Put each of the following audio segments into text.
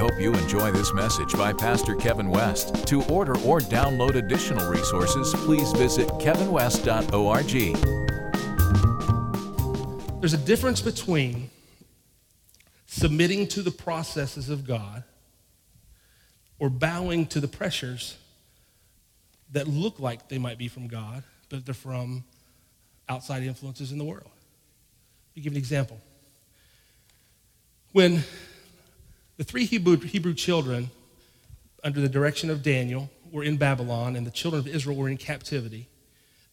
hope you enjoy this message by Pastor Kevin West. To order or download additional resources, please visit kevinwest.org. There's a difference between submitting to the processes of God or bowing to the pressures that look like they might be from God, but they're from outside influences in the world. Let me give you an example. When the three Hebrew, Hebrew children, under the direction of Daniel, were in Babylon and the children of Israel were in captivity,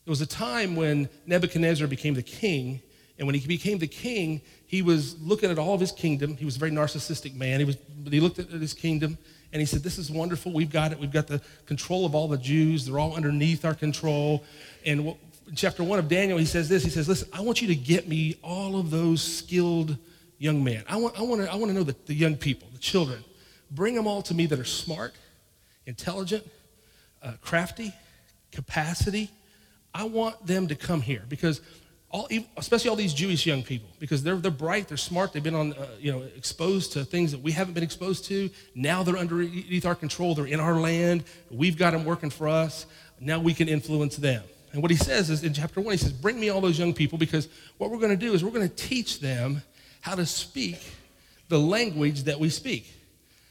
there was a time when Nebuchadnezzar became the king. And when he became the king, he was looking at all of his kingdom. He was a very narcissistic man. He, was, but he looked at his kingdom and he said, This is wonderful. We've got it. We've got the control of all the Jews. They're all underneath our control. And what, in chapter one of Daniel, he says this He says, Listen, I want you to get me all of those skilled young man. I want, I want, to, I want to know the, the young people, the children. Bring them all to me that are smart, intelligent, uh, crafty, capacity. I want them to come here because all, especially all these Jewish young people, because they're, they're bright, they're smart, they've been on, uh, you know, exposed to things that we haven't been exposed to. Now they're underneath our control, they're in our land, we've got them working for us. Now we can influence them. And what he says is in chapter one, he says, Bring me all those young people because what we're going to do is we're going to teach them how to speak the language that we speak.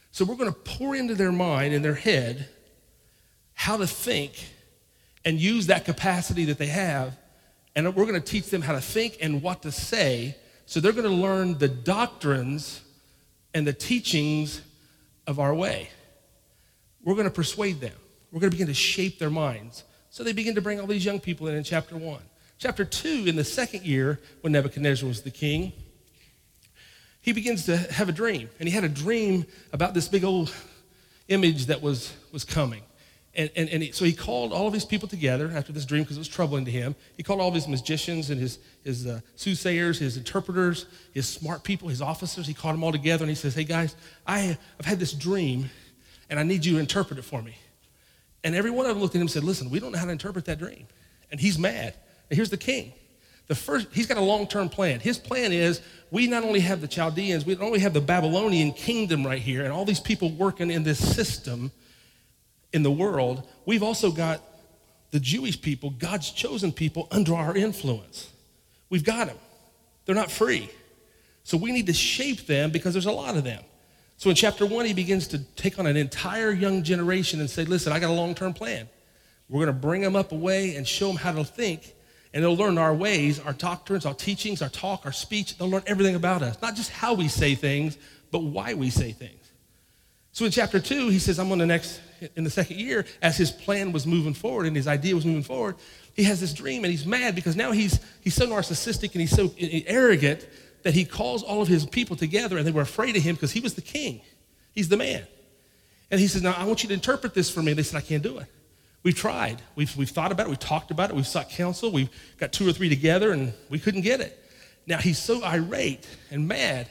So we're going to pour into their mind and their head how to think and use that capacity that they have and we're going to teach them how to think and what to say. So they're going to learn the doctrines and the teachings of our way. We're going to persuade them. We're going to begin to shape their minds. So they begin to bring all these young people in in chapter one. Chapter two, in the second year, when Nebuchadnezzar was the king, he begins to have a dream. And he had a dream about this big old image that was, was coming. And, and, and he, so he called all of his people together after this dream because it was troubling to him. He called all of his magicians and his, his uh, soothsayers, his interpreters, his smart people, his officers. He called them all together and he says, Hey guys, I, I've had this dream and I need you to interpret it for me. And every one of them looked at him and said, Listen, we don't know how to interpret that dream. And he's mad. And here's the king. The first, he's got a long term plan. His plan is we not only have the Chaldeans, we not only have the Babylonian kingdom right here and all these people working in this system in the world, we've also got the Jewish people, God's chosen people, under our influence. We've got them. They're not free. So we need to shape them because there's a lot of them. So in chapter one, he begins to take on an entire young generation and say, listen, I got a long term plan. We're going to bring them up away and show them how to think, and they'll learn our ways, our doctrines, our teachings, our talk, our speech. They'll learn everything about us, not just how we say things, but why we say things. So in chapter two, he says, I'm on the next, in the second year, as his plan was moving forward and his idea was moving forward, he has this dream and he's mad because now he's, he's so narcissistic and he's so arrogant that he calls all of his people together and they were afraid of him because he was the king. He's the man. And he says, Now I want you to interpret this for me. They said, I can't do it. We've tried. We've, we've thought about it. We've talked about it. We've sought counsel. We've got two or three together and we couldn't get it. Now he's so irate and mad.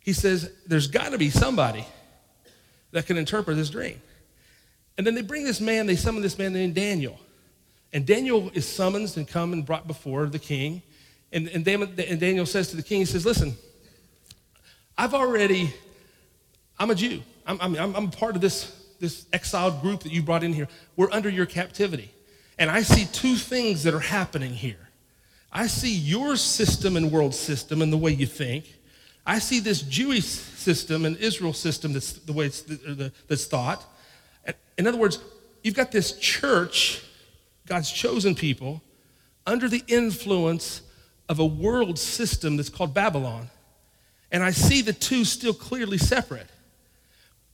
He says, There's got to be somebody that can interpret this dream. And then they bring this man, they summon this man named Daniel. And Daniel is summoned and come and brought before the king. And, and, Daniel says to the king, he says, listen, I've already, I'm a Jew. I'm, I'm, I'm part of this, this exiled group that you brought in here. We're under your captivity. And I see two things that are happening here. I see your system and world system and the way you think, I see this Jewish system and Israel system that's the way it's that's thought. In other words, you've got this church, God's chosen people, under the influence of a world system that's called Babylon. And I see the two still clearly separate.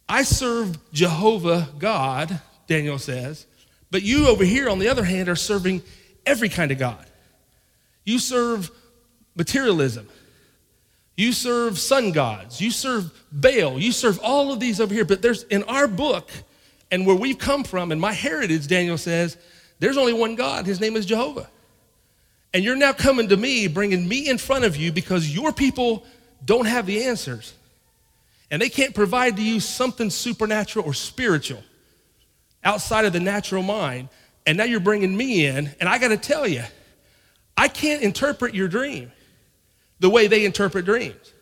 I serve Jehovah God, Daniel says, but you over here, on the other hand, are serving every kind of God. You serve materialism. You serve sun gods. You serve Baal. You serve all of these over here. But there's in our book and where we've come from and my heritage, Daniel says, there's only one God. His name is Jehovah. And you're now coming to me, bringing me in front of you because your people don't have the answers. And they can't provide to you something supernatural or spiritual outside of the natural mind. And now you're bringing me in. And I got to tell you, I can't interpret your dream the way they interpret dreams.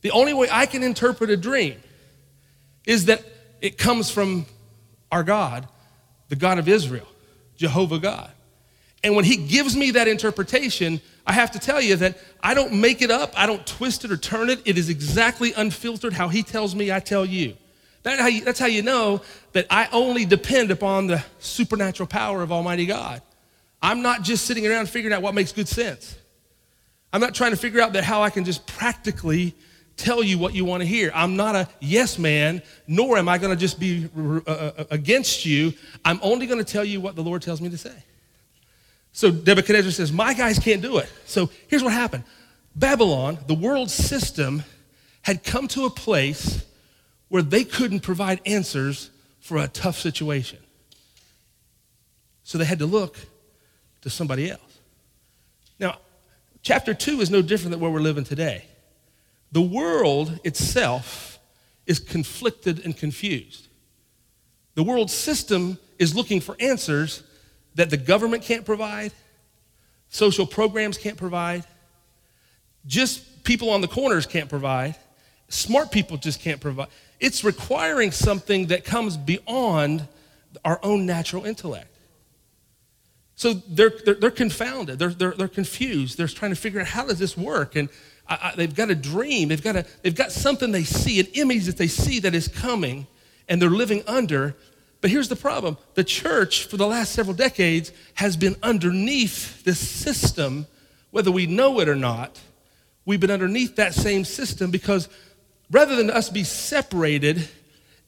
The only way I can interpret a dream is that it comes from our God, the God of Israel, Jehovah God. And when he gives me that interpretation, I have to tell you that I don't make it up, I don't twist it or turn it. It is exactly unfiltered how he tells me, I tell you. That's how you, that's how you know that I only depend upon the supernatural power of Almighty God. I'm not just sitting around figuring out what makes good sense. I'm not trying to figure out that how I can just practically tell you what you want to hear. I'm not a yes man, nor am I going to just be uh, uh, against you. I'm only going to tell you what the Lord tells me to say. So Nebuchadnezzar says, My guys can't do it. So here's what happened Babylon, the world system, had come to a place where they couldn't provide answers for a tough situation. So they had to look to somebody else. Now, chapter 2 is no different than where we're living today. The world itself is conflicted and confused. The world system is looking for answers that the government can't provide, social programs can't provide, just people on the corners can't provide, smart people just can't provide. It's requiring something that comes beyond our own natural intellect. So they're, they're, they're confounded, they're, they're, they're confused, they're trying to figure out how does this work? And I, I, they've got a dream, they've got, a, they've got something they see, an image that they see that is coming, and they're living under. But here's the problem the church, for the last several decades, has been underneath this system, whether we know it or not. We've been underneath that same system because rather than us be separated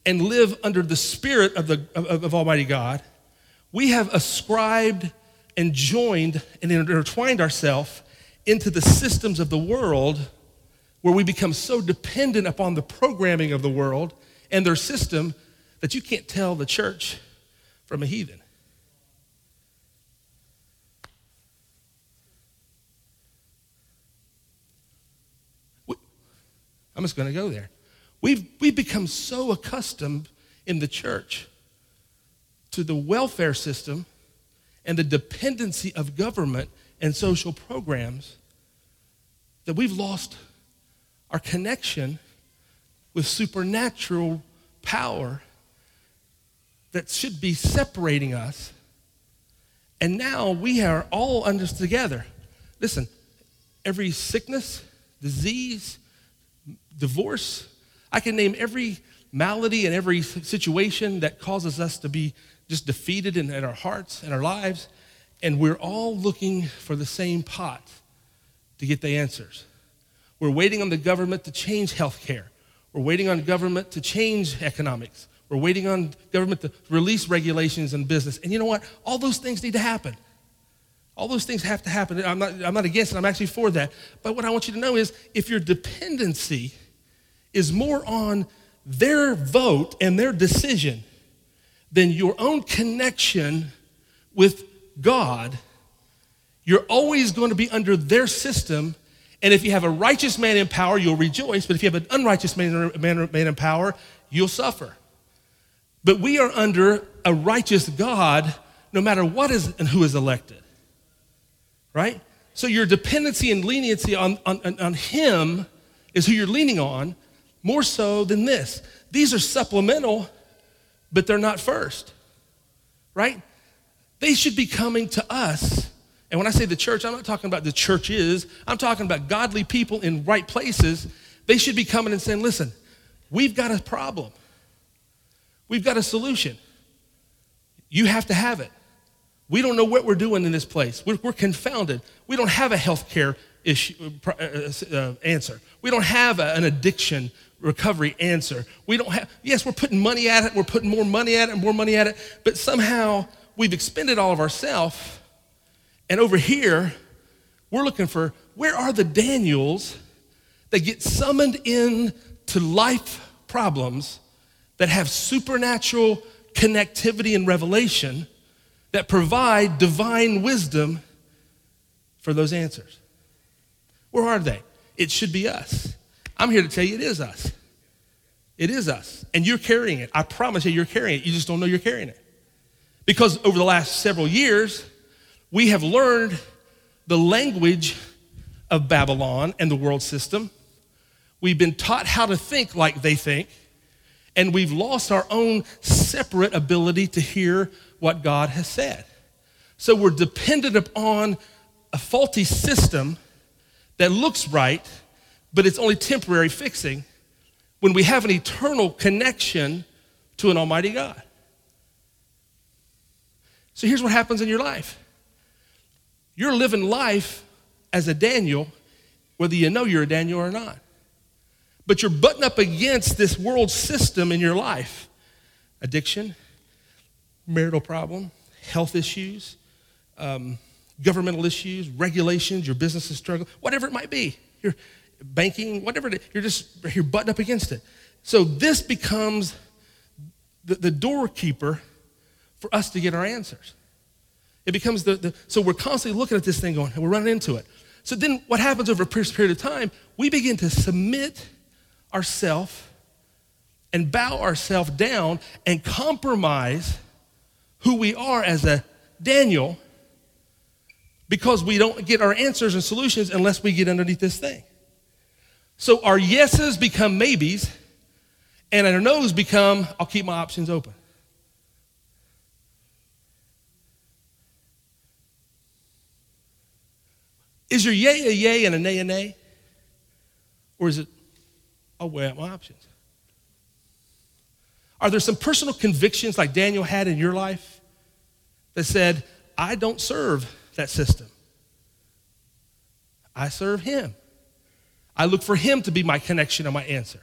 and live under the spirit of, the, of, of Almighty God, we have ascribed and joined and intertwined ourselves into the systems of the world where we become so dependent upon the programming of the world and their system that you can't tell the church from a heathen. I'm just going to go there. We've, we've become so accustomed in the church to the welfare system and the dependency of government and social programs that we've lost our connection with supernatural power that should be separating us. And now we are all under together. Listen, every sickness, disease, divorce, I can name every malady and every situation that causes us to be just defeated in, in our hearts and our lives. And we're all looking for the same pot to get the answers. We're waiting on the government to change health care. We're waiting on government to change economics. We're waiting on government to release regulations in business. And you know what? All those things need to happen. All those things have to happen. I'm not, I'm not against it, I'm actually for that. But what I want you to know is if your dependency is more on their vote and their decision than your own connection with God, you're always going to be under their system. And if you have a righteous man in power, you'll rejoice. But if you have an unrighteous man, man, man in power, you'll suffer. But we are under a righteous God no matter what is and who is elected. Right? So your dependency and leniency on, on, on Him is who you're leaning on more so than this. These are supplemental, but they're not first. Right? They should be coming to us. And when I say the church, I'm not talking about the churches, I'm talking about godly people in right places. They should be coming and saying, listen, we've got a problem. We've got a solution. You have to have it. We don't know what we're doing in this place. We're, we're confounded. We don't have a health care issue, uh, uh, uh, answer. We don't have a, an addiction recovery answer. We don't have, yes, we're putting money at it, we're putting more money at it, and more money at it, but somehow we've expended all of ourselves. And over here, we're looking for where are the Daniels that get summoned in to life problems that have supernatural connectivity and revelation that provide divine wisdom for those answers. Where are they? It should be us. I'm here to tell you it is us. It is us. And you're carrying it. I promise you, you're carrying it. You just don't know you're carrying it. Because over the last several years, we have learned the language of Babylon and the world system. We've been taught how to think like they think. And we've lost our own separate ability to hear what God has said. So we're dependent upon a faulty system that looks right, but it's only temporary fixing when we have an eternal connection to an Almighty God. So here's what happens in your life you're living life as a Daniel, whether you know you're a Daniel or not. But you're butting up against this world system in your life addiction, marital problem, health issues, um, governmental issues, regulations, your business is struggling, whatever it might be. You're banking, whatever it is, you're just you're butting up against it. So this becomes the, the doorkeeper for us to get our answers. It becomes the, the, so we're constantly looking at this thing going, and we're running into it. So then what happens over a period of time, we begin to submit ourselves and bow ourselves down and compromise who we are as a Daniel because we don't get our answers and solutions unless we get underneath this thing. So our yeses become maybes, and our no's become, I'll keep my options open. Is your yay a yay and a nay a nay? Or is it, I'll weigh out my options? Are there some personal convictions like Daniel had in your life that said, I don't serve that system? I serve him. I look for him to be my connection and my answer.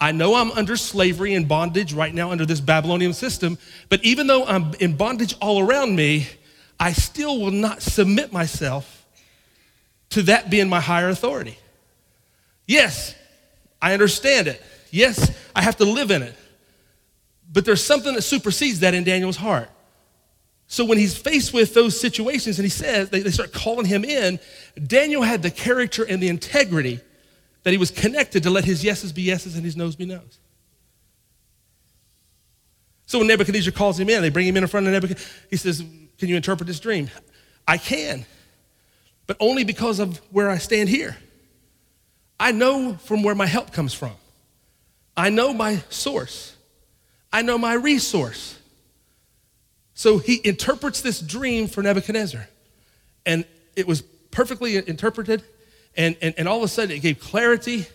I know I'm under slavery and bondage right now under this Babylonian system, but even though I'm in bondage all around me, I still will not submit myself to that being my higher authority. Yes, I understand it. Yes, I have to live in it. But there's something that supersedes that in Daniel's heart. So when he's faced with those situations and he says, they, they start calling him in, Daniel had the character and the integrity that he was connected to let his yeses be yeses and his noes be noes. So when Nebuchadnezzar calls him in, they bring him in in front of Nebuchadnezzar. He says, Can you interpret this dream? I can but only because of where I stand here. I know from where my help comes from. I know my source. I know my resource. So he interprets this dream for Nebuchadnezzar. And it was perfectly interpreted. And, and, and all of a sudden, it gave clarity.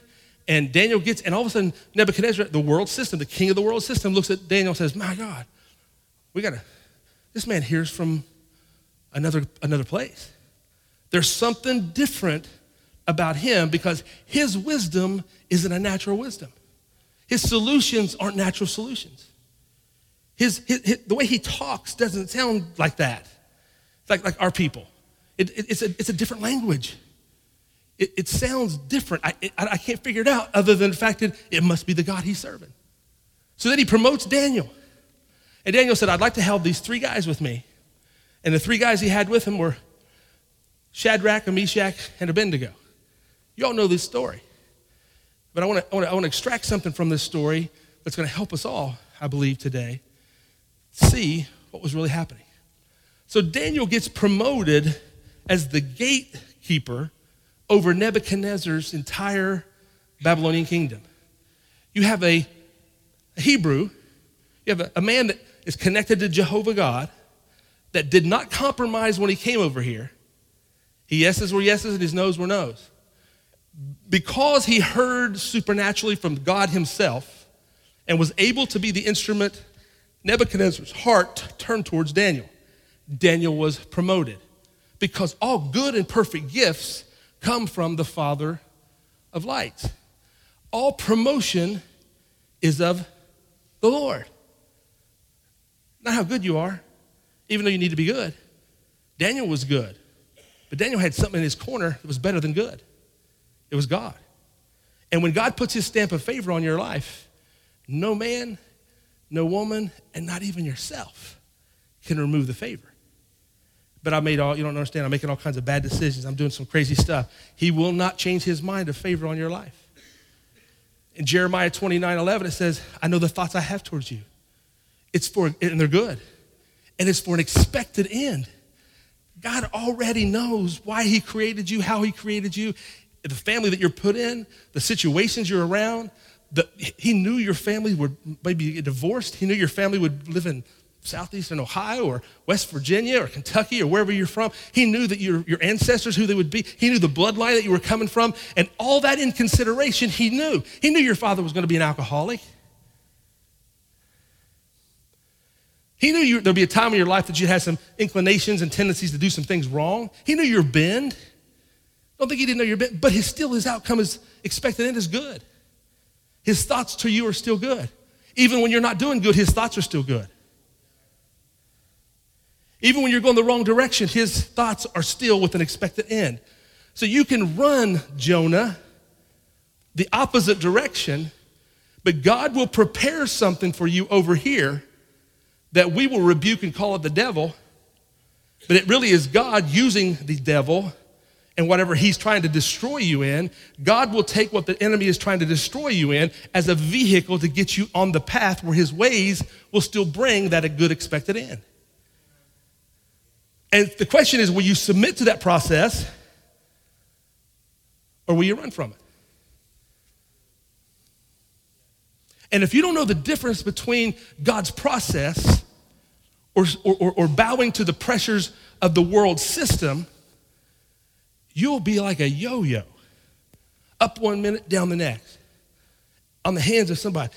And Daniel gets, and all of a sudden, Nebuchadnezzar, the world system, the king of the world system, looks at Daniel and says, My God, we got to, this man hears from another, another place. There's something different about him because his wisdom isn't a natural wisdom. His solutions aren't natural solutions. His, his, his the way he talks doesn't sound like that, like, like our people. It, it, it's, a, it's a different language. It, it sounds different. I, I, I can't figure it out other than the fact that it must be the God he's serving. So then he promotes Daniel. And Daniel said, I'd like to have these three guys with me. And the three guys he had with him were Shadrach, Meshach, and Abednego. You all know this story. But I want to I want to extract something from this story that's going to help us all, I believe, today see what was really happening. So Daniel gets promoted as the gatekeeper over Nebuchadnezzar's entire Babylonian kingdom. You have a, Hebrew, you have a, a man that is connected to Jehovah God that did not compromise when he came over here his yeses were yeses and his noes were noes. Because he heard supernaturally from God himself and was able to be the instrument, Nebuchadnezzar's heart turned towards Daniel. Daniel was promoted because all good and perfect gifts come from the Father of lights. All promotion is of the Lord. Not how good you are, even though you need to be good. Daniel was good. But Daniel had something in his corner that was better than good it was God. And when God puts his stamp of favor on your life, no man, no woman, and not even yourself can remove the favor. But I made all, you don't understand, I'm making all kinds of bad decisions. I'm doing some crazy stuff. He will not change his mind of favor on your life. In Jeremiah 29 11, it says, I know the thoughts I have towards you. It's for, and they're good. And it's for an expected end. God already knows why He created you, how He created you, the family that you're put in, the situations you're around, the, he knew your family would maybe get divorced. He knew your family would live in southeastern Ohio or West Virginia or Kentucky or wherever you're from. He knew that your, your ancestors, who they would be. He knew the bloodline that you were coming from. And all that in consideration, he knew. He knew your father was going to be an alcoholic. He knew you, there'd be a time in your life that you had some inclinations and tendencies to do some things wrong. He knew your bend. Don't think he didn't know your bend, but his, still his outcome is expected and is good. His thoughts to you are still good. Even when you're not doing good, his thoughts are still good. Even when you're going the wrong direction, his thoughts are still with an expected end. So you can run, Jonah, the opposite direction, but God will prepare something for you over here that we will rebuke and call it the devil, but it really is God using the devil and whatever he's trying to destroy you in, God will take what the enemy is trying to destroy you in as a vehicle to get you on the path where his ways will still bring that a good expected end. And the question is will you submit to that process or will you run from it? And if you don't know the difference between God's process or, or, or, bowing to the pressures of the world system, you'll be like a yo yo, up one minute, down the next, on the hands of somebody.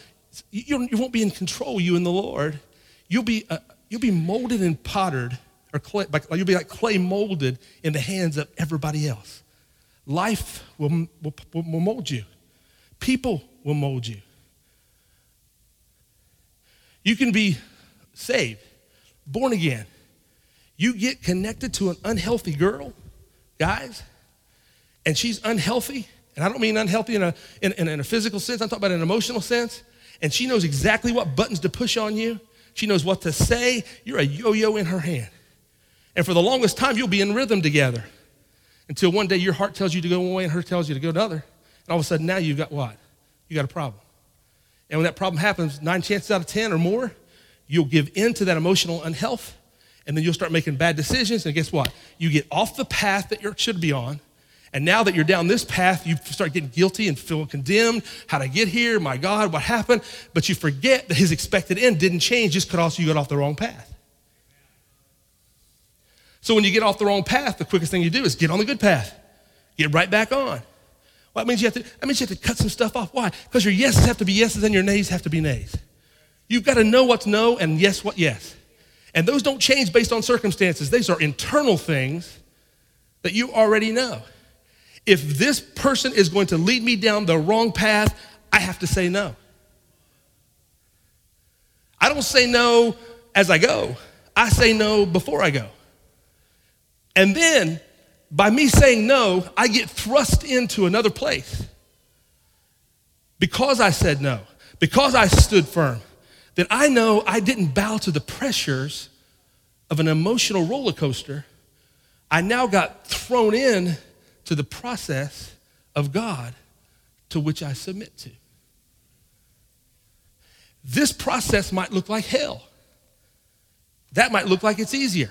You, won't be in control, you and the Lord. You'll be, uh, you'll be molded and pottered or clay, you'll be like clay molded in the hands of everybody else. Life will, will, will mold you, people will mold you. You can be saved, born again. You get connected to an unhealthy girl, guys, and she's unhealthy. And I don't mean unhealthy in a, in, in a physical sense, I'm talking about an emotional sense. And she knows exactly what buttons to push on you. She knows what to say. You're a yo yo in her hand. And for the longest time, you'll be in rhythm together until one day your heart tells you to go one way and her tells you to go another. And all of a sudden, now you've got what? You got a problem. And when that problem happens, nine chances out of 10 or more, you'll give in to that emotional unhealth. And then you'll start making bad decisions. And guess what? You get off the path that you should be on. And now that you're down this path, you start getting guilty and feeling condemned. How'd I get here? My God, what happened? But you forget that his expected end didn't change just because you got off the wrong path. So when you get off the wrong path, the quickest thing you do is get on the good path. Get right back on. Well, that means you have to, that means you have to cut some stuff off. Why? Because your yeses have to be yeses and your nays have to be nays. You've got to know what's no and yes what yes. And those don't change based on circumstances. These are internal things that you already know. If this person is going to lead me down the wrong path, I have to say no. I don't say no as I go, I say no before I go. And then, by me saying no, I get thrust into another place. Because I said no, because I stood firm, then I know I didn't bow to the pressures of an emotional roller coaster. I now got thrown in to the process of God to which I submit to. This process might look like hell. That might look like it's easier.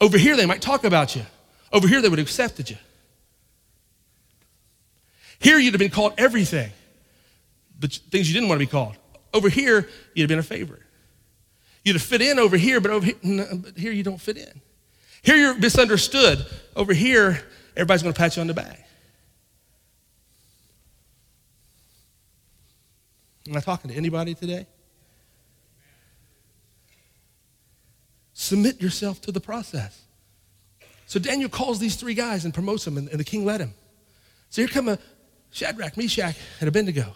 Over here, they might talk about you. Over here, they would have accepted you. Here, you'd have been called everything, but things you didn't want to be called. Over here, you'd have been a favorite. You'd have fit in over here, but over here, no, but here you don't fit in. Here, you're misunderstood. Over here, everybody's going to pat you on the back. Am I talking to anybody today? Submit yourself to the process. So Daniel calls these three guys and promotes them, and, and the king let him. So here come a Shadrach, Meshach, and Abednego.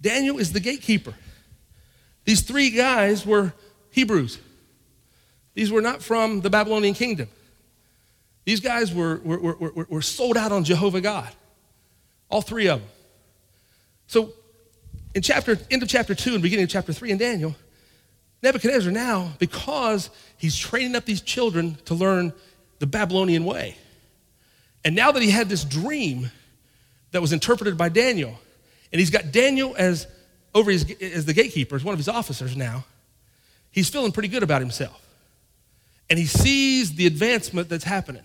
Daniel is the gatekeeper. These three guys were Hebrews. These were not from the Babylonian kingdom. These guys were, were, were, were, sold out on Jehovah God. All three of them. So in chapter, end of chapter two and beginning of chapter three in Daniel, Nebuchadnezzar now, because he's training up these children to learn the Babylonian way. And now that he had this dream that was interpreted by Daniel, and he's got Daniel as over his, as the gatekeeper, as one of his officers now, he's feeling pretty good about himself. And he sees the advancement that's happening.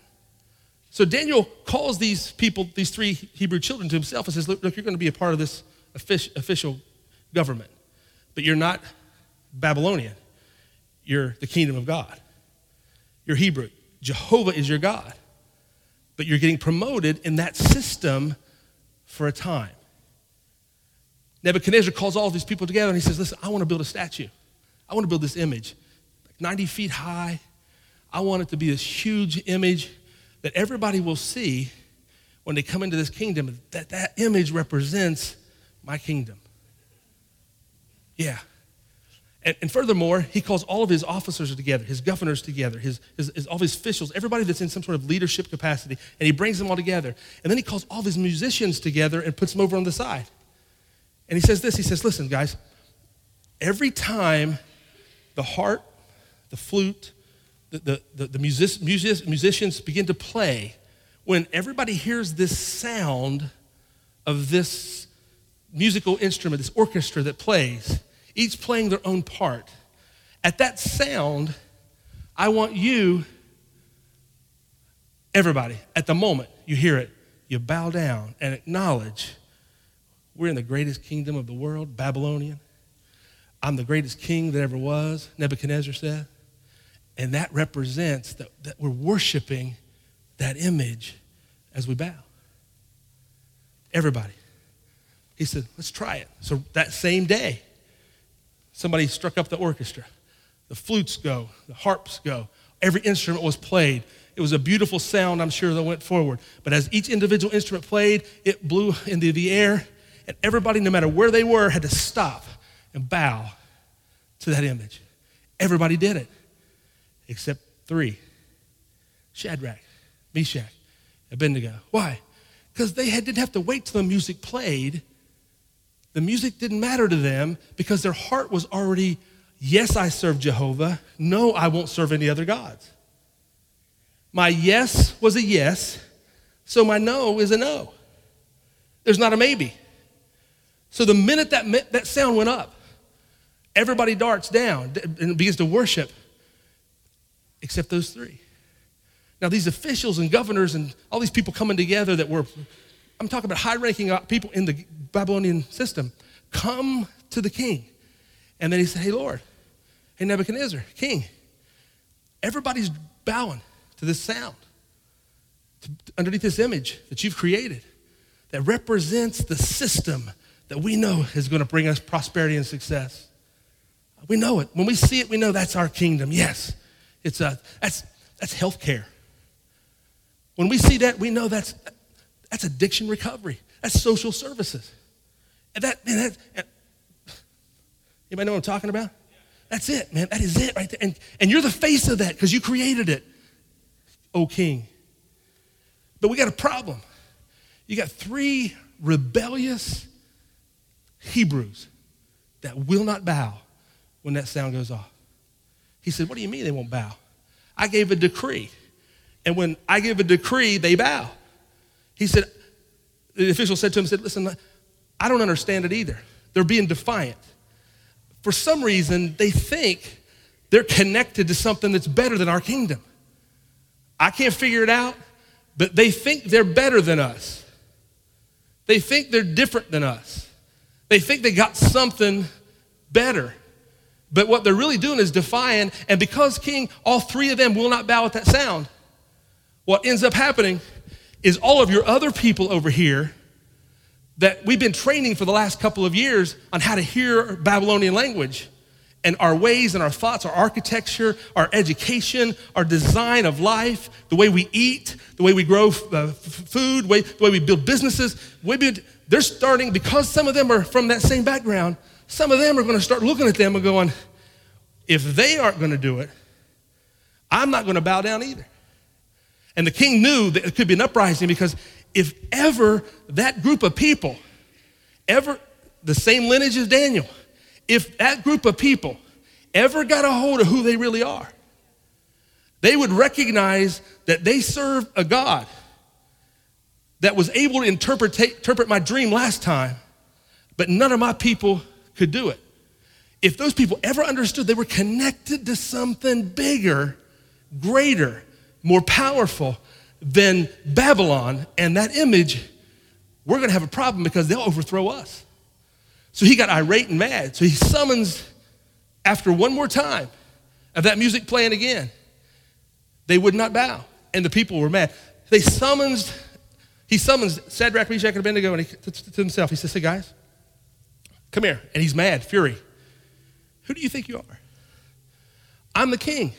So Daniel calls these people, these three Hebrew children to himself and says, Look, look you're going to be a part of this official government, but you're not Babylonian. You're the kingdom of God. You're Hebrew. Jehovah is your God. But you're getting promoted in that system for a time. Nebuchadnezzar calls all these people together and he says, Listen, I want to build a statue. I want to build this image, like 90 feet high. I want it to be this huge image that everybody will see when they come into this kingdom, that that image represents my kingdom. Yeah. And, and, furthermore, he calls all of his officers together, his governors together, his, his, his, all his officials, everybody that's in some sort of leadership capacity, and he brings them all together. And then he calls all of his musicians together and puts them over on the side. And he says this he says, Listen, guys, every time the harp, the flute, the, the, the, music, music, musicians begin to play, when everybody hears this sound of this musical instrument, this orchestra that plays, each playing their own part, at that sound, I want you, everybody, at the moment you hear it, you bow down and acknowledge we're in the greatest kingdom of the world, Babylonian. I'm the greatest king that ever was, Nebuchadnezzar said. And that represents that, that we're worshiping that image as we bow. Everybody. He said, let's try it. So that same day, somebody struck up the orchestra. The flutes go, the harps go, every instrument was played. It was a beautiful sound, I'm sure, that went forward. But as each individual instrument played, it blew into the air and everybody, no matter where they were, had to stop and bow to that image. Everybody did it, except three Shadrach, Meshach, Abednego. Why? Because they had, didn't have to wait till the music played. The music didn't matter to them because their heart was already, yes, I serve Jehovah. No, I won't serve any other gods. My yes was a yes, so my no is a no. There's not a maybe. So the minute that, that sound went up, everybody darts down and begins to worship, except those three. Now, these officials and governors and all these people coming together that were, I'm talking about high ranking uh, people in the Babylonian system, come to the king. And then he said, Hey, Lord, hey, Nebuchadnezzar, king, everybody's bowing to this sound, to, underneath this image that you've created that represents the system that we know is going to bring us prosperity and success. We know it. When we see it, we know that's our kingdom. Yes, it's a, that's, that's health care. When we see that, we know that's, that's addiction recovery. That's social services. And that, man, that, anybody know what I'm talking about? That's it, man. That is it right there. And, and you're the face of that because you created it, O King. But we got a problem. You got three rebellious, Hebrews that will not bow when that sound goes off. He said, What do you mean they won't bow? I gave a decree. And when I give a decree, they bow. He said, The official said to him, said, Listen, I don't understand it either. They're being defiant. For some reason, they think they're connected to something that's better than our kingdom. I can't figure it out, but they think they're better than us. They think they're different than us. They think they got something better. But what they're really doing is defying. And because King, all three of them will not bow at that sound, what ends up happening is all of your other people over here that we've been training for the last couple of years on how to hear Babylonian language and our ways and our thoughts, our architecture, our education, our design of life, the way we eat, the way we grow uh, food, way, the way we build businesses. We they're starting, because some of them are from that same background, some of them are going to start looking at them and going, if they aren't going to do it, I'm not going to bow down either. And the king knew that it could be an uprising because if ever that group of people, ever the same lineage as Daniel, if that group of people ever got a hold of who they really are, they would recognize that they serve a God that was able to interpret, interpret my dream last time, but none of my people could do it. If those people ever understood they were connected to something bigger, greater, more powerful than Babylon and that image, we're going to have a problem because they'll overthrow us. So he got irate and mad. So he summons, after one more time of that music playing again, they would not bow. And the people were mad. They summons, he summons Shadrach, Meshach, and Abednego, and he, to, to himself, he says, Hey guys, come here. And he's mad, fury. Who do you think you are? I'm the king.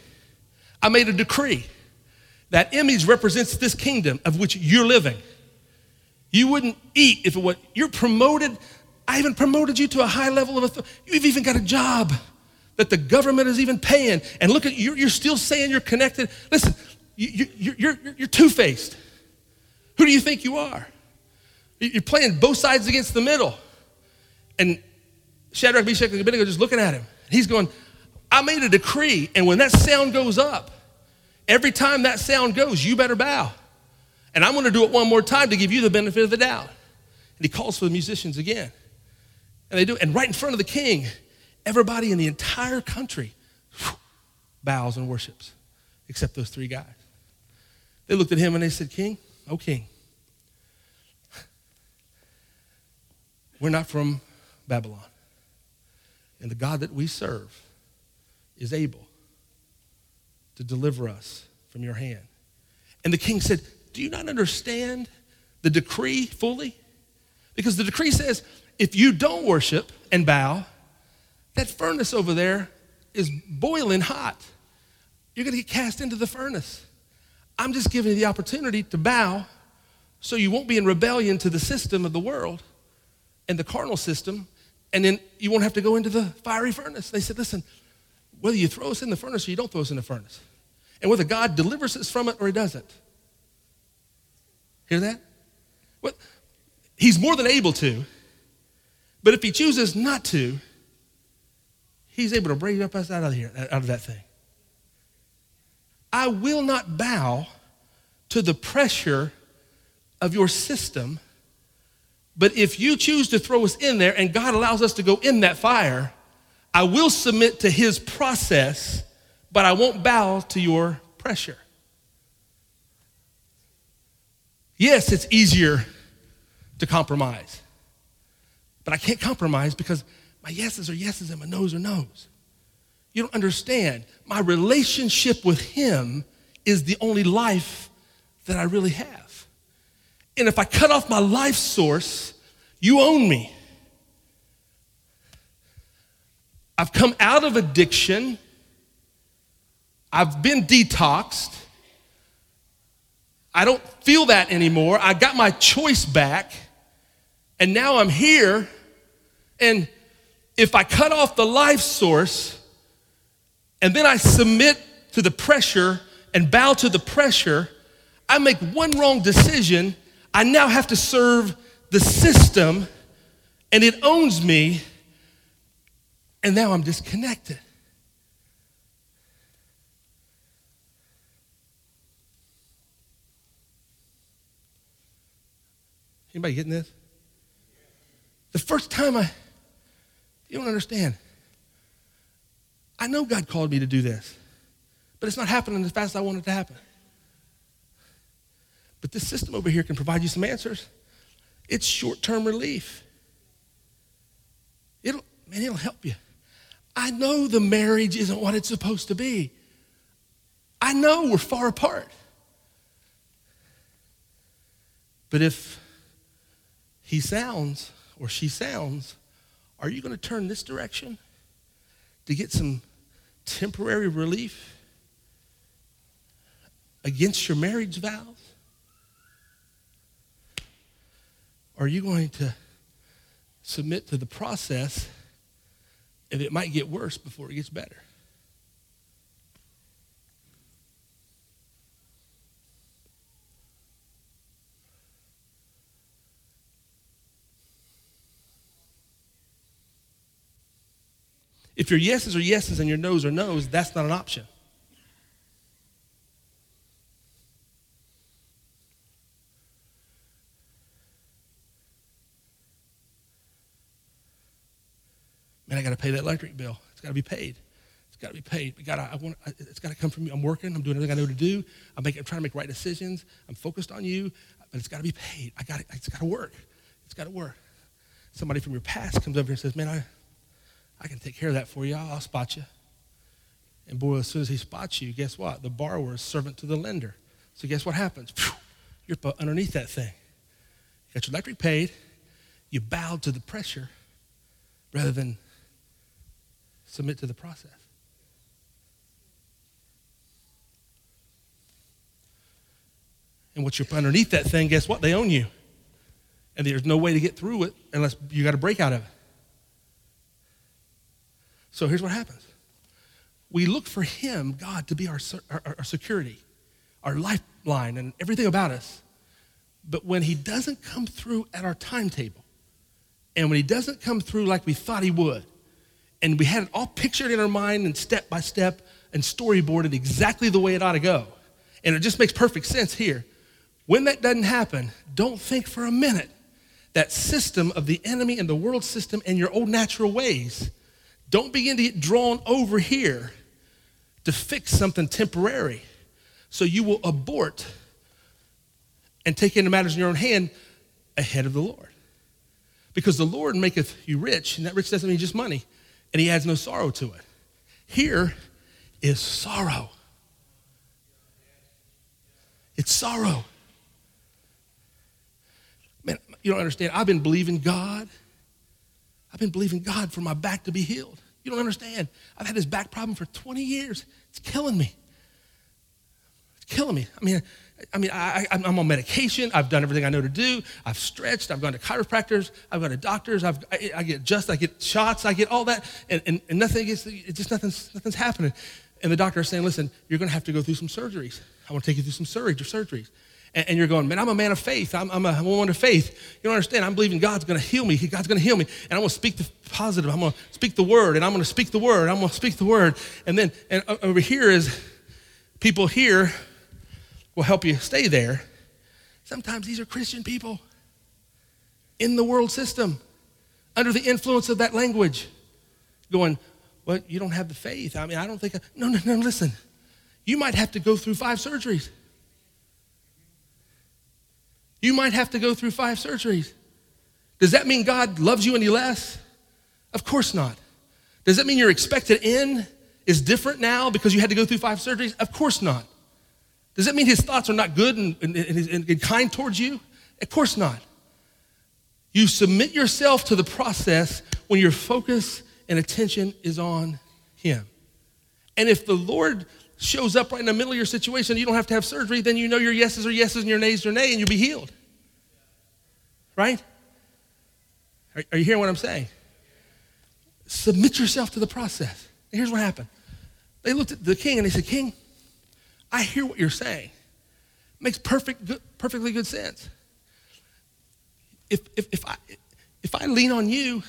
I made a decree. That image represents this kingdom of which you're living. You wouldn't eat if it was, you're promoted. I even promoted you to a high level of authority. You've even got a job that the government is even paying. And look at you, you're still saying you're connected. Listen, you, you, you're, you're, you're two faced. Who do you think you are? You're playing both sides against the middle. And Shadrach, Meshach, and Abednego just looking at him. He's going, I made a decree, and when that sound goes up, every time that sound goes, you better bow. And I'm going to do it one more time to give you the benefit of the doubt. And he calls for the musicians again. And they do And right in front of the king, everybody in the entire country whew, bows and worships, except those three guys. They looked at him and they said, King, oh, king, we're not from Babylon. And the God that we serve is able to deliver us from your hand. And the king said, Do you not understand the decree fully? Because the decree says, if you don't worship and bow, that furnace over there is boiling hot. You're going to get cast into the furnace. I'm just giving you the opportunity to bow so you won't be in rebellion to the system of the world and the carnal system, and then you won't have to go into the fiery furnace. They said, listen, whether you throw us in the furnace or you don't throw us in the furnace, and whether God delivers us from it or he doesn't. Hear that? Well, he's more than able to, but if he chooses not to, he's able to bring up us out of here, out of that thing. I will not bow to the pressure of your system, but if you choose to throw us in there and God allows us to go in that fire, I will submit to his process, but I won't bow to your pressure. Yes, it's easier to compromise, but I can't compromise because my yeses are yeses and my noes are noes. You don't understand. My relationship with him is the only life that I really have. And if I cut off my life source, you own me. I've come out of addiction. I've been detoxed. I don't feel that anymore. I got my choice back. And now I'm here. And if I cut off the life source and then I submit to the pressure and bow to the pressure, I make one wrong decision. I now have to serve the system and it owns me and now I'm disconnected. Anybody getting this? The first time I, you don't understand. I know God called me to do this, but it's not happening as fast as I want it to happen. But this system over here can provide you some answers. It's short term relief. It'll, man, it'll help you. I know the marriage isn't what it's supposed to be. I know we're far apart. But if he sounds or she sounds, are you going to turn this direction to get some temporary relief against your marriage vows? Or are you going to submit to the process and it might get worse before it gets better. If your yeses are yeses and your noes are noes, that's not an option. I got to pay that electric bill. It's got to be paid. It's got to be paid. We I want, it's got to come from me. I'm working. I'm doing everything I know to do. I'm, making, I'm trying to make right decisions. I'm focused on you, but it's got to be paid. I got it. It's got to work. It's got to work. somebody from your past comes over here and says, Man, I, I can take care of that for you. I'll, I'll spot you. And boy, as soon as he spots you, guess what? The borrower is servant to the lender. So guess what happens? You're underneath that thing. You got your electric paid. You bowed to the pressure rather than submit to the process. And what you're underneath that thing, guess what? They own you. And there's no way to get through it unless you got a break out of it. So here's what happens we look for Him, God, to be our, our, our security, our lifeline, and everything about us. But when He doesn't come through at our timetable, and when He doesn't come through like we thought He would, and we had it all pictured in our mind and step by step and storyboarded exactly the way it ought to go, and it just makes perfect sense here. When that doesn't happen, don't think for a minute that system of the enemy and the world system and your old natural ways. Don't begin to get drawn over here to fix something temporary. So you will abort and take into matters in your own hand ahead of the Lord. Because the Lord maketh you rich, and that rich doesn't mean just money, and he adds no sorrow to it. Here is sorrow. It's sorrow. Man, you don't understand. I've been believing God. I've been believing God for my back to be healed. You don't understand. I've had this back problem for 20 years. It's killing me. It's killing me. I mean, I mean, I, am on medication. I've done everything I know to do. I've stretched. I've gone to chiropractors. I've gone to doctors. I've, I, I get just, I get shots. I get all that, and, and, and nothing is, it's just nothing's, nothing's happening. And the doctor is saying, listen, you're going to have to go through some surgeries. I want to take you through some surgeries and, and you're going, man, I'm a man of faith. I'm, I'm, a, I'm a woman of faith. You don't understand. I'm believing God's going to heal me. God's going to heal me. And I'm going to speak the positive. I'm going to speak the word. And I'm going to speak the word. I'm going to speak the word. And then and over here is people here will help you stay there. Sometimes these are Christian people in the world system under the influence of that language going, well, you don't have the faith. I mean, I don't think, I, no, no, no, listen. You might have to go through five surgeries. You might have to go through five surgeries. Does that mean God loves you any less? Of course not. Does that mean your expected end is different now because you had to go through five surgeries? Of course not. Does that mean his thoughts are not good and, and, and, and kind towards you? Of course not. You submit yourself to the process when your focus and attention is on him. And if the Lord shows up right in the middle of your situation, you don't have to have surgery, then you know your yeses are yeses and your nays are nay, and you'll be healed. Right? Are, are you hearing what I'm saying? Submit yourself to the process. And here's what happened. They looked at the king and they said, King, I hear what you're saying. Makes perfect, good, perfectly good sense. If, if, if, I, if I lean on you,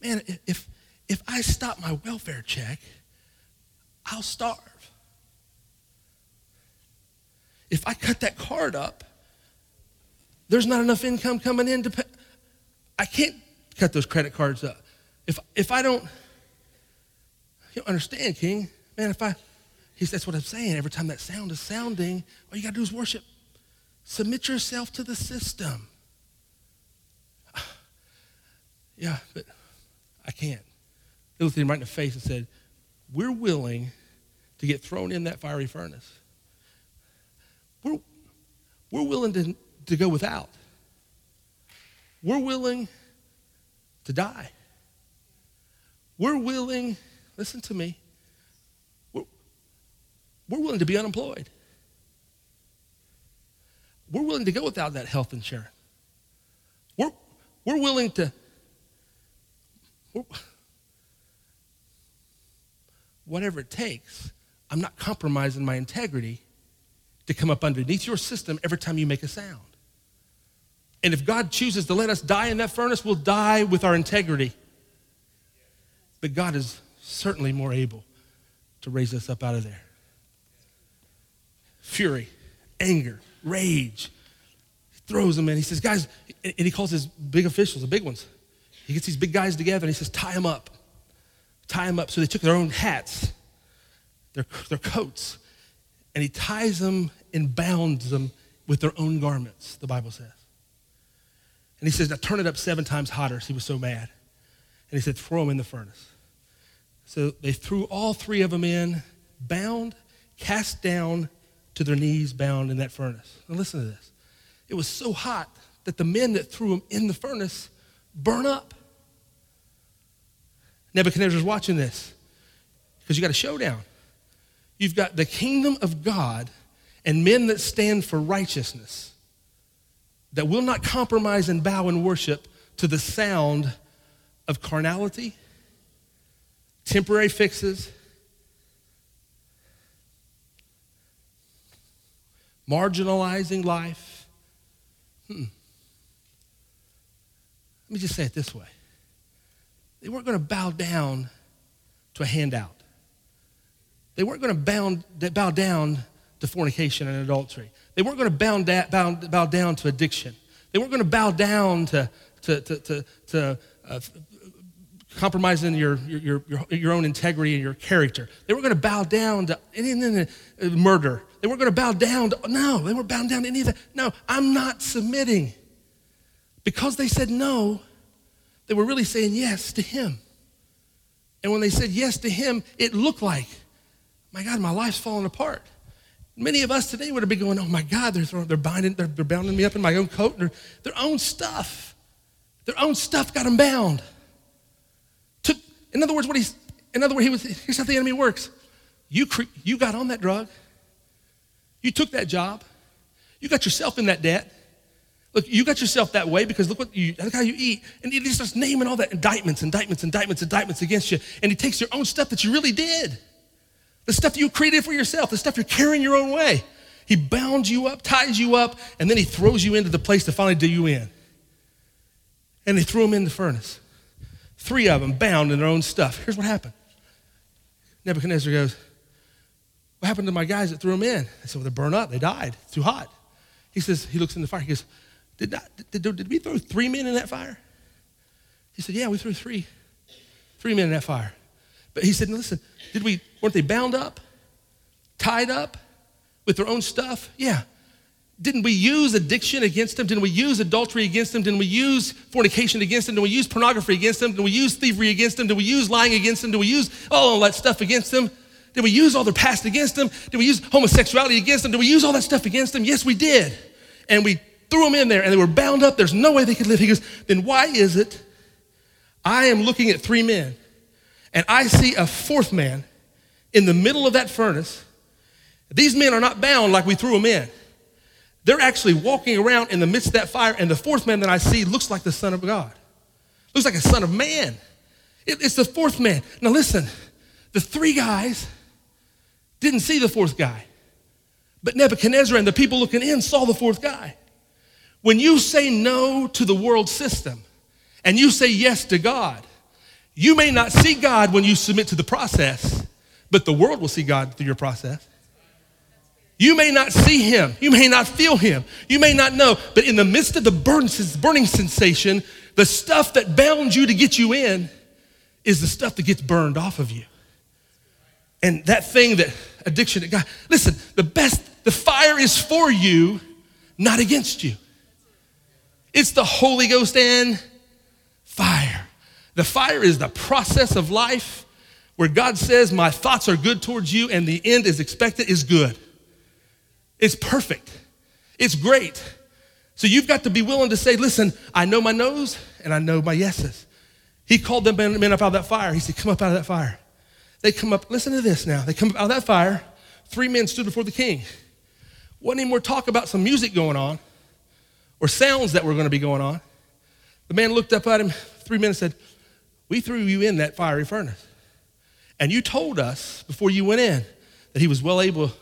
man, if, if I stop my welfare check, I'll starve. If I cut that card up, there's not enough income coming in to pay. I can't cut those credit cards up. If, if I don't, you don't understand, King. Man, if I, he, that's what I'm saying. Every time that sound is sounding, all you got to do is worship. Submit yourself to the system. Yeah, but I can't. They looked at him right in the face and said, we're willing to get thrown in that fiery furnace. We're, we're willing to, to go without. We're willing to die. We're willing, listen to me, we're willing to be unemployed. We're willing to go without that health insurance. We're, we're willing to, we're, whatever it takes, I'm not compromising my integrity to come up underneath your system every time you make a sound. And if God chooses to let us die in that furnace, we'll die with our integrity. But God is certainly more able to raise us up out of there. Fury, anger, rage. He throws them in. He says, guys, and he calls his big officials, the big ones. He gets these big guys together and he says, tie them up tie them up. So they took their own hats, their, their coats, and he ties them and bounds them with their own garments, the Bible says. And he says, Now turn it up seven times hotter. He was so mad. And he said, Throw them in the furnace. So they threw all three of them in, bound, cast down to their knees, bound in that furnace. Now listen to this. It was so hot that the men that threw them in the furnace burn up. Nebuchadnezzar's watching this because you got a showdown. You've got the kingdom of God and men that stand for righteousness that will not compromise and bow and worship to the sound of carnality, temporary fixes, marginalizing life. Hmm. Let me just say it this way they weren't going to bow down to a handout. They weren't going to bow, down to fornication and adultery. They weren't going to bow, da- bow, bow down to addiction. They weren't going to bow down to, to, to, to, to uh, compromising your, your, your, your own integrity and your character. They weren't going to bow down to any, uh, murder. They weren't going to bow down to, no, they weren't bowing down to any of that. No, I'm not submitting. Because they said no, they were really saying yes to him. And when they said yes to him, it looked like, my God, my life's falling apart. Many of us today would have been going, oh my God, they're, throwing, they're, binding, they're, they're bounding me up in my own coat. Their, their own stuff. Their own stuff got them bound. In other words, what he's, in other words, he was, here's how the enemy works. You, cre- you got on that drug. You took that job. You got yourself in that debt. Look, you got yourself that way because look what you look how you eat. And he starts naming all that indictments, indictments, indictments, indictments against you. And he takes your own stuff that you really did. The stuff you created for yourself, the stuff you're carrying your own way. He bounds you up, ties you up, and then he throws you into the place to finally do you in. And they threw him in the furnace. Three of them bound in their own stuff. Here's what happened. Nebuchadnezzar goes, What happened to my guys that threw them in? I said, Well, they burned up. They died. It's too hot. He says, He looks in the fire. He goes, did, not, did, did we throw three men in that fire? He said, Yeah, we threw three. Three men in that fire. But he said, Listen, did we, weren't they bound up, tied up with their own stuff? Yeah. Didn't we use addiction against them? Didn't we use adultery against them? Didn't we use fornication against them? Did we use pornography against them? Did we use thievery against them? Did we use lying against them? Did we use all that stuff against them? Did we use all their past against them? Did we use homosexuality against them? Did we use all that stuff against them? Yes, we did. And we threw them in there and they were bound up. There's no way they could live. He goes, Then why is it I am looking at three men and I see a fourth man in the middle of that furnace? These men are not bound like we threw them in. They're actually walking around in the midst of that fire, and the fourth man that I see looks like the Son of God. Looks like a Son of Man. It, it's the fourth man. Now listen, the three guys didn't see the fourth guy, but Nebuchadnezzar and the people looking in saw the fourth guy. When you say no to the world system and you say yes to God, you may not see God when you submit to the process, but the world will see God through your process. You may not see him. You may not feel him. You may not know. But in the midst of the burning sensation, the stuff that bound you to get you in is the stuff that gets burned off of you. And that thing that addiction God, listen, the best, the fire is for you, not against you. It's the Holy Ghost and fire. The fire is the process of life where God says, My thoughts are good towards you, and the end is expected is good. It's perfect. It's great. So you've got to be willing to say, Listen, I know my no's and I know my yeses. He called them men up out of that fire. He said, Come up out of that fire. They come up, listen to this now. They come up out of that fire. Three men stood before the king. Wasn't any more talk about some music going on or sounds that were going to be going on. The man looked up at him three minutes said, We threw you in that fiery furnace. And you told us before you went in that he was well able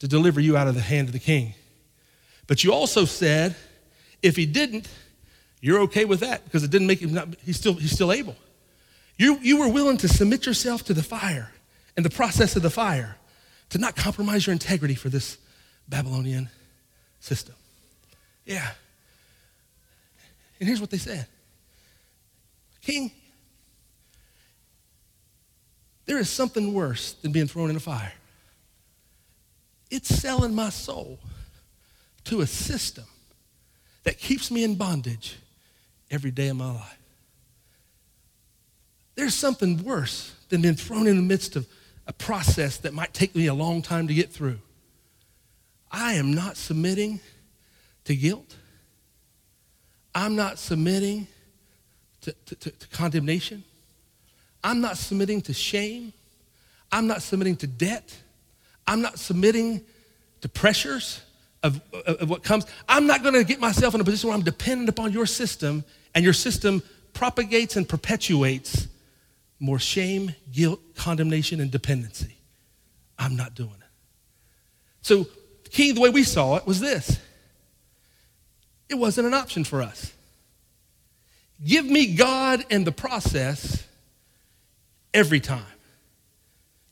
to deliver you out of the hand of the king. But you also said, if he didn't, you're okay with that because it didn't make him not, he's still, he's still able. You, you were willing to submit yourself to the fire and the process of the fire to not compromise your integrity for this Babylonian system. Yeah. And here's what they said King, there is something worse than being thrown in a fire. It's selling my soul to a system that keeps me in bondage every day of my life. There's something worse than being thrown in the midst of a process that might take me a long time to get through. I am not submitting to guilt. I'm not submitting to, to, to, to condemnation. I'm not submitting to shame. I'm not submitting to debt. I'm not submitting to pressures of, of, of what comes. I'm not going to get myself in a position where I'm dependent upon your system and your system propagates and perpetuates more shame, guilt, condemnation, and dependency. I'm not doing it. So, the key, the way we saw it, was this it wasn't an option for us. Give me God and the process every time.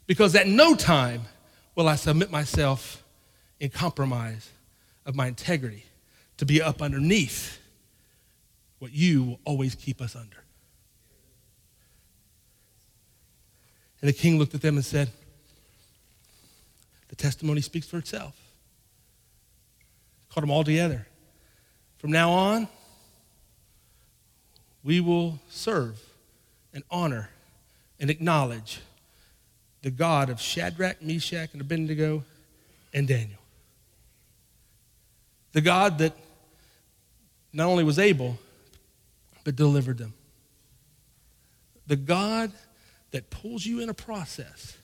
Because at no time will I submit myself in compromise of my integrity to be up underneath what you will always keep us under. And the king looked at them and said, The testimony speaks for itself. Called them all together. From now on, we will serve and honor and acknowledge the God of Shadrach, Meshach, and Abednego and Daniel. The God that not only was able, but delivered them. The God that pulls you in a process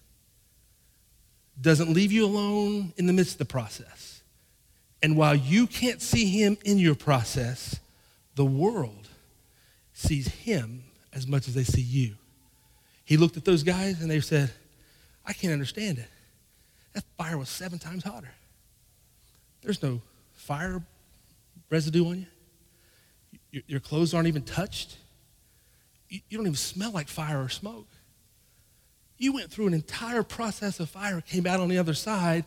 doesn't leave you alone in the midst of the process. And while you can't see him in your process, the world sees him as much as they see you. He looked at those guys and they said, I can't understand it. That fire was seven times hotter. There's no fire residue on you. Your clothes aren't even touched. You don't even smell like fire or smoke. You went through an entire process of fire, came out on the other side,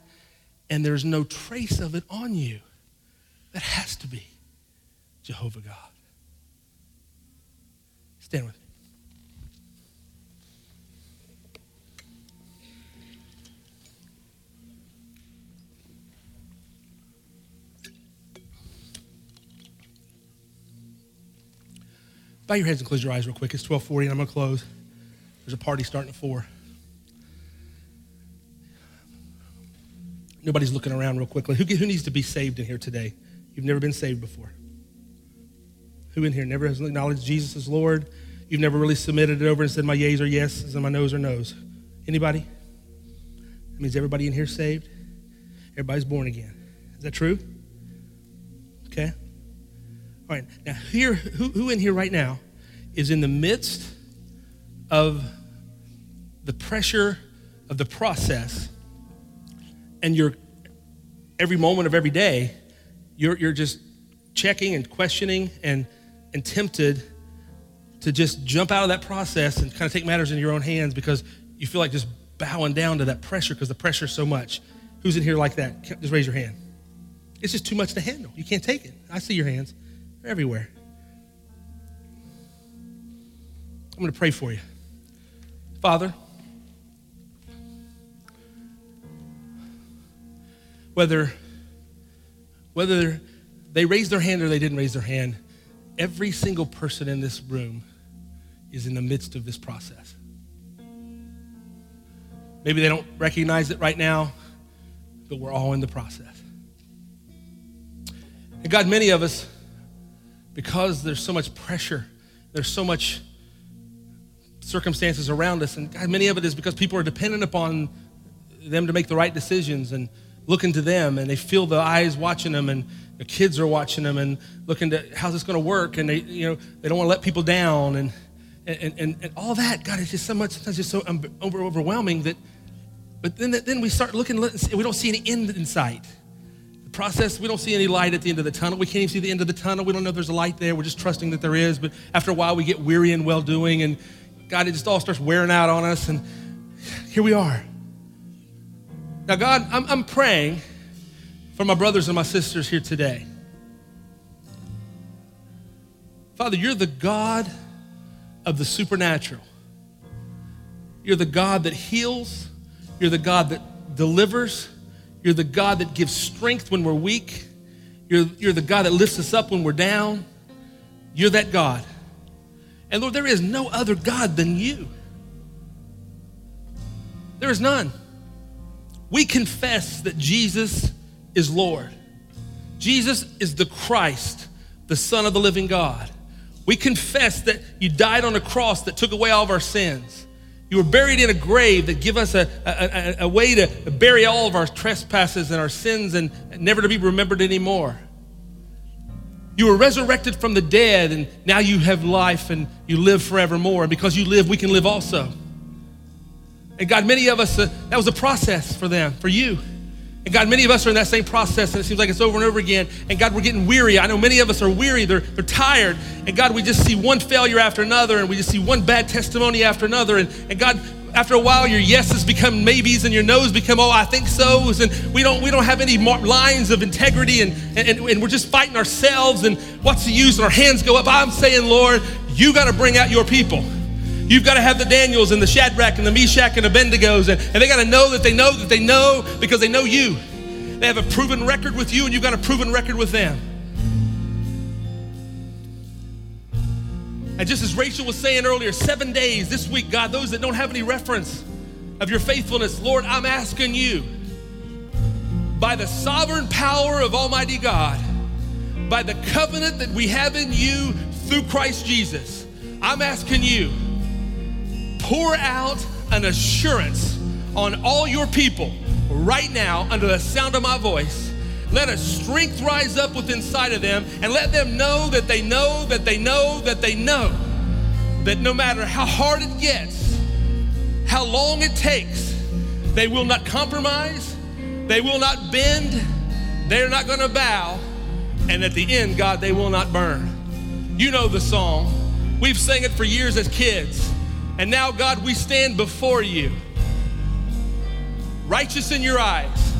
and there's no trace of it on you. That has to be Jehovah God. Stand with me. Bow your heads and close your eyes real quick. It's 1240 and I'm going to close. There's a party starting at 4. Nobody's looking around real quickly. Who, who needs to be saved in here today? You've never been saved before. Who in here never has acknowledged Jesus as Lord? You've never really submitted it over and said my yeas are yeses and my noes are noes. Anybody? That means everybody in here saved? Everybody's born again. Is that true? Okay. All right, now here, who, who in here right now is in the midst of the pressure of the process and you're every moment of every day, you're, you're just checking and questioning and, and tempted to just jump out of that process and kind of take matters in your own hands because you feel like just bowing down to that pressure because the pressure is so much. Who's in here like that? Just raise your hand. It's just too much to handle. You can't take it. I see your hands. They're everywhere. I'm going to pray for you. Father, whether, whether they raised their hand or they didn't raise their hand, every single person in this room is in the midst of this process. Maybe they don't recognize it right now, but we're all in the process. And God, many of us, because there's so much pressure, there's so much circumstances around us, and God, many of it is because people are dependent upon them to make the right decisions and looking to them, and they feel the eyes watching them, and the kids are watching them, and looking to how's this going to work, and they, you know, they don't want to let people down, and and, and, and all that. God, it's just so much, sometimes just so over, overwhelming that. But then, then we start looking, we don't see any end in sight process, we don't see any light at the end of the tunnel. We can't even see the end of the tunnel. We don't know if there's a light there. We're just trusting that there is. But after a while, we get weary and well doing, and God, it just all starts wearing out on us. And here we are. Now, God, I'm, I'm praying for my brothers and my sisters here today. Father, you're the God of the supernatural. You're the God that heals. You're the God that delivers. You're the God that gives strength when we're weak. You're, you're the God that lifts us up when we're down. You're that God. And Lord, there is no other God than you. There is none. We confess that Jesus is Lord. Jesus is the Christ, the Son of the living God. We confess that you died on a cross that took away all of our sins. You were buried in a grave that give us a, a, a, a way to bury all of our trespasses and our sins and never to be remembered anymore. You were resurrected from the dead, and now you have life and you live forevermore. And because you live, we can live also. And God, many of us, uh, that was a process for them, for you. And God, many of us are in that same process, and it seems like it's over and over again. And God, we're getting weary. I know many of us are weary, they're, they're tired. And God, we just see one failure after another, and we just see one bad testimony after another. And, and God, after a while, your yeses become maybes and your no's become, oh, I think so's. And we don't, we don't have any lines of integrity, and, and, and we're just fighting ourselves. And what's the use? And our hands go up. I'm saying, Lord, you got to bring out your people. You've got to have the Daniels and the Shadrach and the Meshach and the Abednego, and, and they got to know that they know that they know because they know you. They have a proven record with you, and you've got a proven record with them. And just as Rachel was saying earlier, seven days this week, God, those that don't have any reference of your faithfulness, Lord, I'm asking you, by the sovereign power of Almighty God, by the covenant that we have in you through Christ Jesus, I'm asking you pour out an assurance on all your people right now under the sound of my voice. Let a strength rise up within inside of them and let them know that they know that they know that they know that no matter how hard it gets, how long it takes, they will not compromise, they will not bend, they're not going to bow, and at the end, God, they will not burn. You know the song. We've sang it for years as kids. And now, God, we stand before you, righteous in your eyes,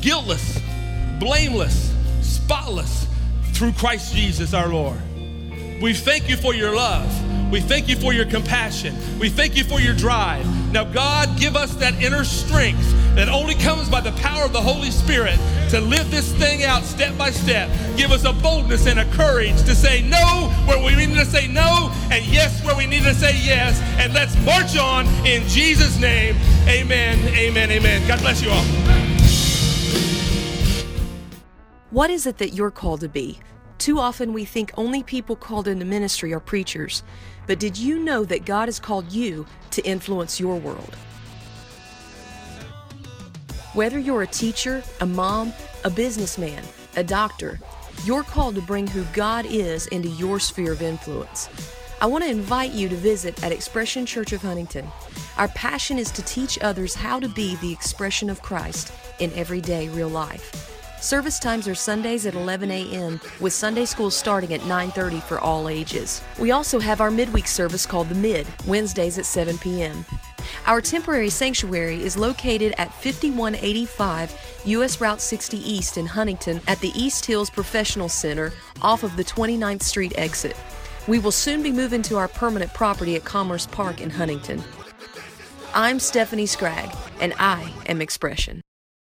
guiltless, blameless, spotless through Christ Jesus our Lord. We thank you for your love. We thank you for your compassion. We thank you for your drive. Now, God, give us that inner strength that only comes by the power of the Holy Spirit to live this thing out step by step. Give us a boldness and a courage to say no where we need to say no and yes where we need to say yes. And let's march on in Jesus' name. Amen, amen, amen. God bless you all. What is it that you're called to be? Too often we think only people called into ministry are preachers. But did you know that God has called you to influence your world? Whether you're a teacher, a mom, a businessman, a doctor, you're called to bring who God is into your sphere of influence. I want to invite you to visit at Expression Church of Huntington. Our passion is to teach others how to be the expression of Christ in everyday real life. Service times are Sundays at 11 a.m. with Sunday school starting at 9:30 for all ages. We also have our midweek service called the Mid, Wednesdays at 7 p.m. Our temporary sanctuary is located at 5185 US Route 60 East in Huntington at the East Hills Professional Center off of the 29th Street exit. We will soon be moving to our permanent property at Commerce Park in Huntington. I'm Stephanie Scragg, and I am Expression.